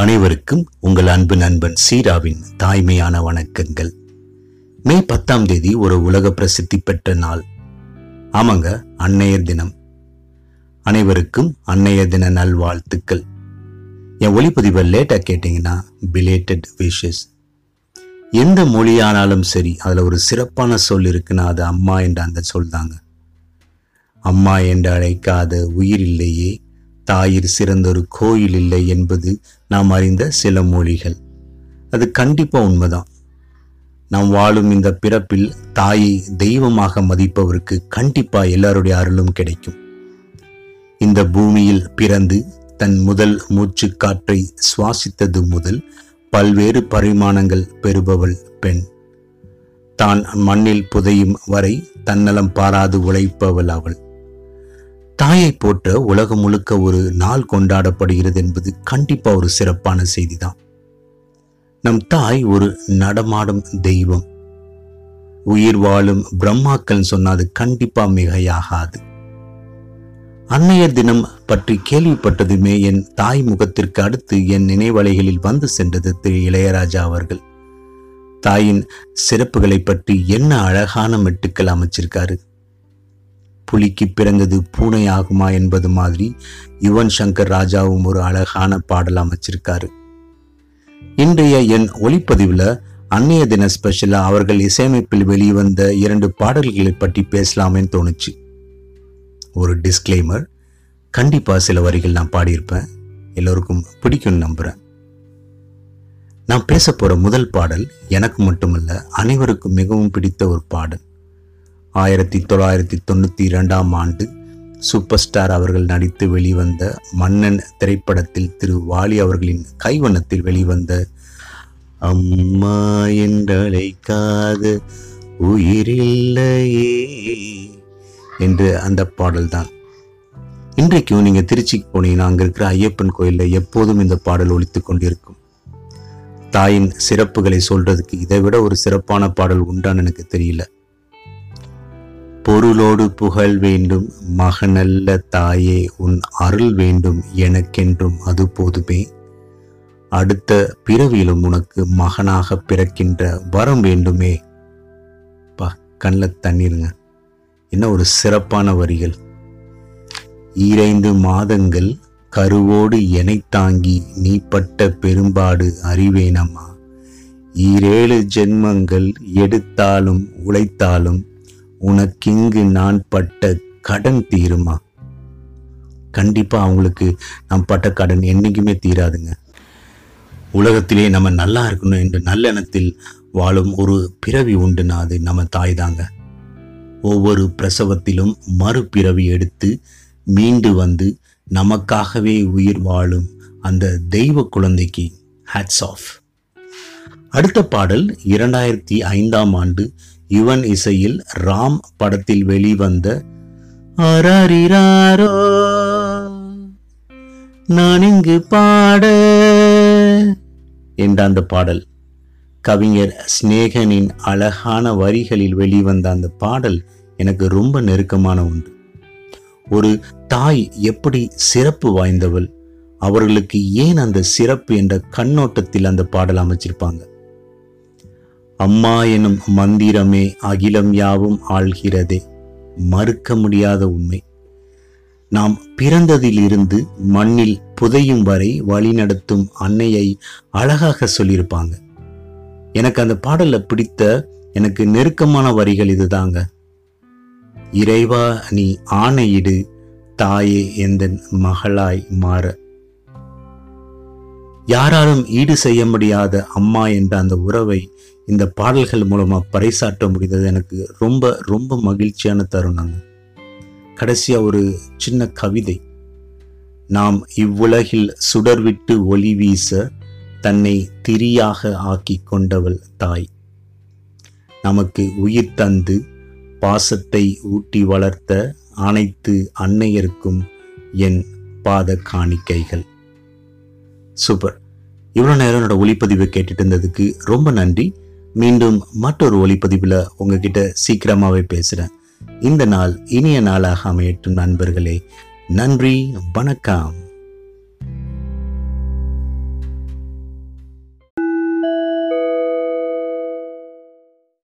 அனைவருக்கும் உங்கள் அன்பு நண்பன் சீராவின் தாய்மையான வணக்கங்கள். மே பத்தாம் தேதி ஒரு உலக பிரசித்தி பெற்ற நாள். ஆமாங்க அன்னையர் தினம். அனைவருக்கும் அன்னையர் தின நல்வாழ்த்துக்கள். என் ஒளிப்பதிவை லேட்டாக கேட்டிங்கன்னா பிலேட்டட் விஷஸ் எந்த மொழியானாலும் சரி அதில் ஒரு சிறப்பான சொல் இருக்குன்னா அது அம்மா என்ற அந்த சொல் தாங்க அம்மா என்று அழைக்காத உயிர் தாயிர் சிறந்த சிறந்தொரு கோயில் இல்லை என்பது நாம் அறிந்த சில மொழிகள். அது கண்டிப்பா உண்மைதான். நாம் வாழும் இந்த பிறப்பில் தாயை தெய்வமாக மதிப்பவருக்கு கண்டிப்பா எல்லாருடைய அருளும் கிடைக்கும். இந்த பூமியில் பிறந்து தன் முதல் மூச்சு காற்றை சுவாசித்தது முதல் பல்வேறு பரிமாணங்கள் பெறுபவள் பெண். தான் மண்ணில் புதையும் வரை தன்னலம் பாராது உழைப்பவள் அவள். தாயை போற்ற உலகம் முழுக்க ஒரு நாள் கொண்டாடப்படுகிறது என்பது கண்டிப்பா ஒரு சிறப்பான செய்திதான். நம் தாய் ஒரு நடமாடும் தெய்வம். உயிர் வாழும் பிரம்மாக்கள் சொன்னது கண்டிப்பா மிகையாகாது. அன்னையர் தினம் பற்றி கேள்விப்பட்டதுமே என் தாய் முகத்திற்கு அடுத்து என் நினைவலைகளில் வந்து சென்றது திரு இளையராஜா அவர்கள். தாயின் சிறப்புகளை பற்றி என்ன அழகான மெட்டுக்கள் அமைச்சிருக்காரு. புலிக்கு பிறந்தது பூனை ஆகுமா என்பது மாதிரி யுவன் சங்கர் ராஜாவும் ஒரு அழகான பாடல் அமைச்சிருக்காரு. இன்றைய என் ஒளிப்பதிவில் அன்னைய தின ஸ்பெஷலாக அவர்கள் இசையமைப்பில் வெளிவந்த இரண்டு பாடல்களை பற்றி பேசலாமேன்னு தோணுச்சு. ஒரு டிஸ்க்ளைமர் கண்டிப்பாக சில வரிகள் நான் பாடியிருப்பேன். எல்லோருக்கும் பிடிக்கும்னு நம்புகிறேன் நான் பேச போகிற முதல் பாடல் எனக்கு மட்டுமல்ல அனைவருக்கும் மிகவும் பிடித்த ஒரு பாடல். ஆயிரத்தி தொள்ளாயிரத்தி தொண்ணூற்றி இரண்டாம் ஆண்டு சூப்பர் ஸ்டார் அவர்கள் நடித்து வெளிவந்த மன்னன் திரைப்படத்தில் திரு வாலி அவர்களின் கைவண்ணத்தில் வெளிவந்த அம்மா என்றழைக்காத உயிரில்லையே என்று அந்த பாடல்தான். இன்றைக்கும் நீங்கள் திருச்சிக்கு போனீங்கன்னா அங்கே இருக்கிற ஐயப்பன் கோயிலில் எப்போதும் இந்த பாடல் ஒழித்து கொண்டிருக்கும். தாயின் சிறப்புகளை சொல்றதுக்கு இதை விட ஒரு சிறப்பான பாடல் உண்டான்னு எனக்கு தெரியல. பொருளோடு புகழ் வேண்டும். மகனல்ல தாயே உன் அருள் வேண்டும் எனக்கென்றும் அது போதுமே. அடுத்த பிறவியிலும் உனக்கு மகனாக பிறக்கின்ற வரம் வேண்டுமே. பா கண்ணில் தண்ணீருங்க. என்ன ஒரு சிறப்பான வரிகள். ஈரைந்து மாதங்கள் கருவோடு எனை தாங்கி நீ பட்ட பெரும்பாடு அறிவேனம்மா. ஈரேழு ஜென்மங்கள் எடுத்தாலும் உழைத்தாலும் உனக்கிங்கு நான் பட்ட கடன் தீருமா? கண்டிப்பா அவங்களுக்கு நாம் பட்ட கடன் என்னைக்குமே தீராதுங்க. உலகத்திலே நம்ம நல்லா இருக்கணும் என்ற நல்லெண்ணத்தில் வாழும் ஒரு பிறவி உண்டுனா அது நம்ம தாய் தாங்க. ஒவ்வொரு பிரசவத்திலும் மறுபிறவி எடுத்து மீண்டு வந்து நமக்காகவே உயிர் வாழும் அந்த தெய்வ குழந்தைக்கு ஹேட்ஸ் ஆஃப் அடுத்த பாடல் இரண்டாயிரத்தி ஐந்தாம் ஆண்டு யுவன் இசையில் ராம் படத்தில் வெளிவந்த அரரிராரோ நான் இங்கு பாட. என்ற அந்த பாடல். கவிஞர் ஸ்நேகனின் அழகான வரிகளில் வெளிவந்த அந்த பாடல் எனக்கு ரொம்ப நெருக்கமான ஒன்று. ஒரு தாய் எப்படி சிறப்பு வாய்ந்தவள் அவர்களுக்கு ஏன் அந்த சிறப்பு என்ற கண்ணோட்டத்தில் அந்த பாடல் அமைச்சிருப்பாங்க? அம்மா எனும் மந்திரமே அகிலம் யாவும் ஆள்கிறதே. மறுக்க முடியாத உண்மை. நாம் பிறந்ததிலிருந்து மண்ணில் புதையும் வரை வழிநடத்தும் அன்னையை அழகாக சொல்லியிருப்பாங்க. எனக்கு அந்த பாடல்ல பிடித்த எனக்கு நெருக்கமான வரிகள் இதுதாங்க. இறைவா நீ ஆணையிடு தாயே எந்தன் மகளாய் மாற. யாராலும் ஈடு செய்ய முடியாத அம்மா என்ற அந்த உறவை இந்த பாடல்கள் மூலமாக பறைசாற்ற முடிந்தது. எனக்கு ரொம்ப ரொம்ப மகிழ்ச்சியான தருணங்க. கடைசியாக ஒரு சின்ன கவிதை. நாம் இவ்வுலகில் சுடர்விட்டு ஒளி வீச தன்னை திரியாக ஆக்கி கொண்டவள் தாய். நமக்கு உயிர் தந்து பாசத்தை ஊட்டி வளர்த்த அனைத்து அன்னையருக்கும் என் பாத காணிக்கைகள் சூப்பர். இவ்வளோ நேரம் என்னோட ஒளிப்பதிவை கேட்டுட்டு இருந்ததுக்கு ரொம்ப நன்றி. மீண்டும் மற்றொரு ஒளிப்பதிவில் உங்ககிட்ட சீக்கிரமாகவே பேசுகிறேன் இந்த நாள் இனிய நாளாக அமையட்டும் நண்பர்களே. நன்றி வணக்கம்.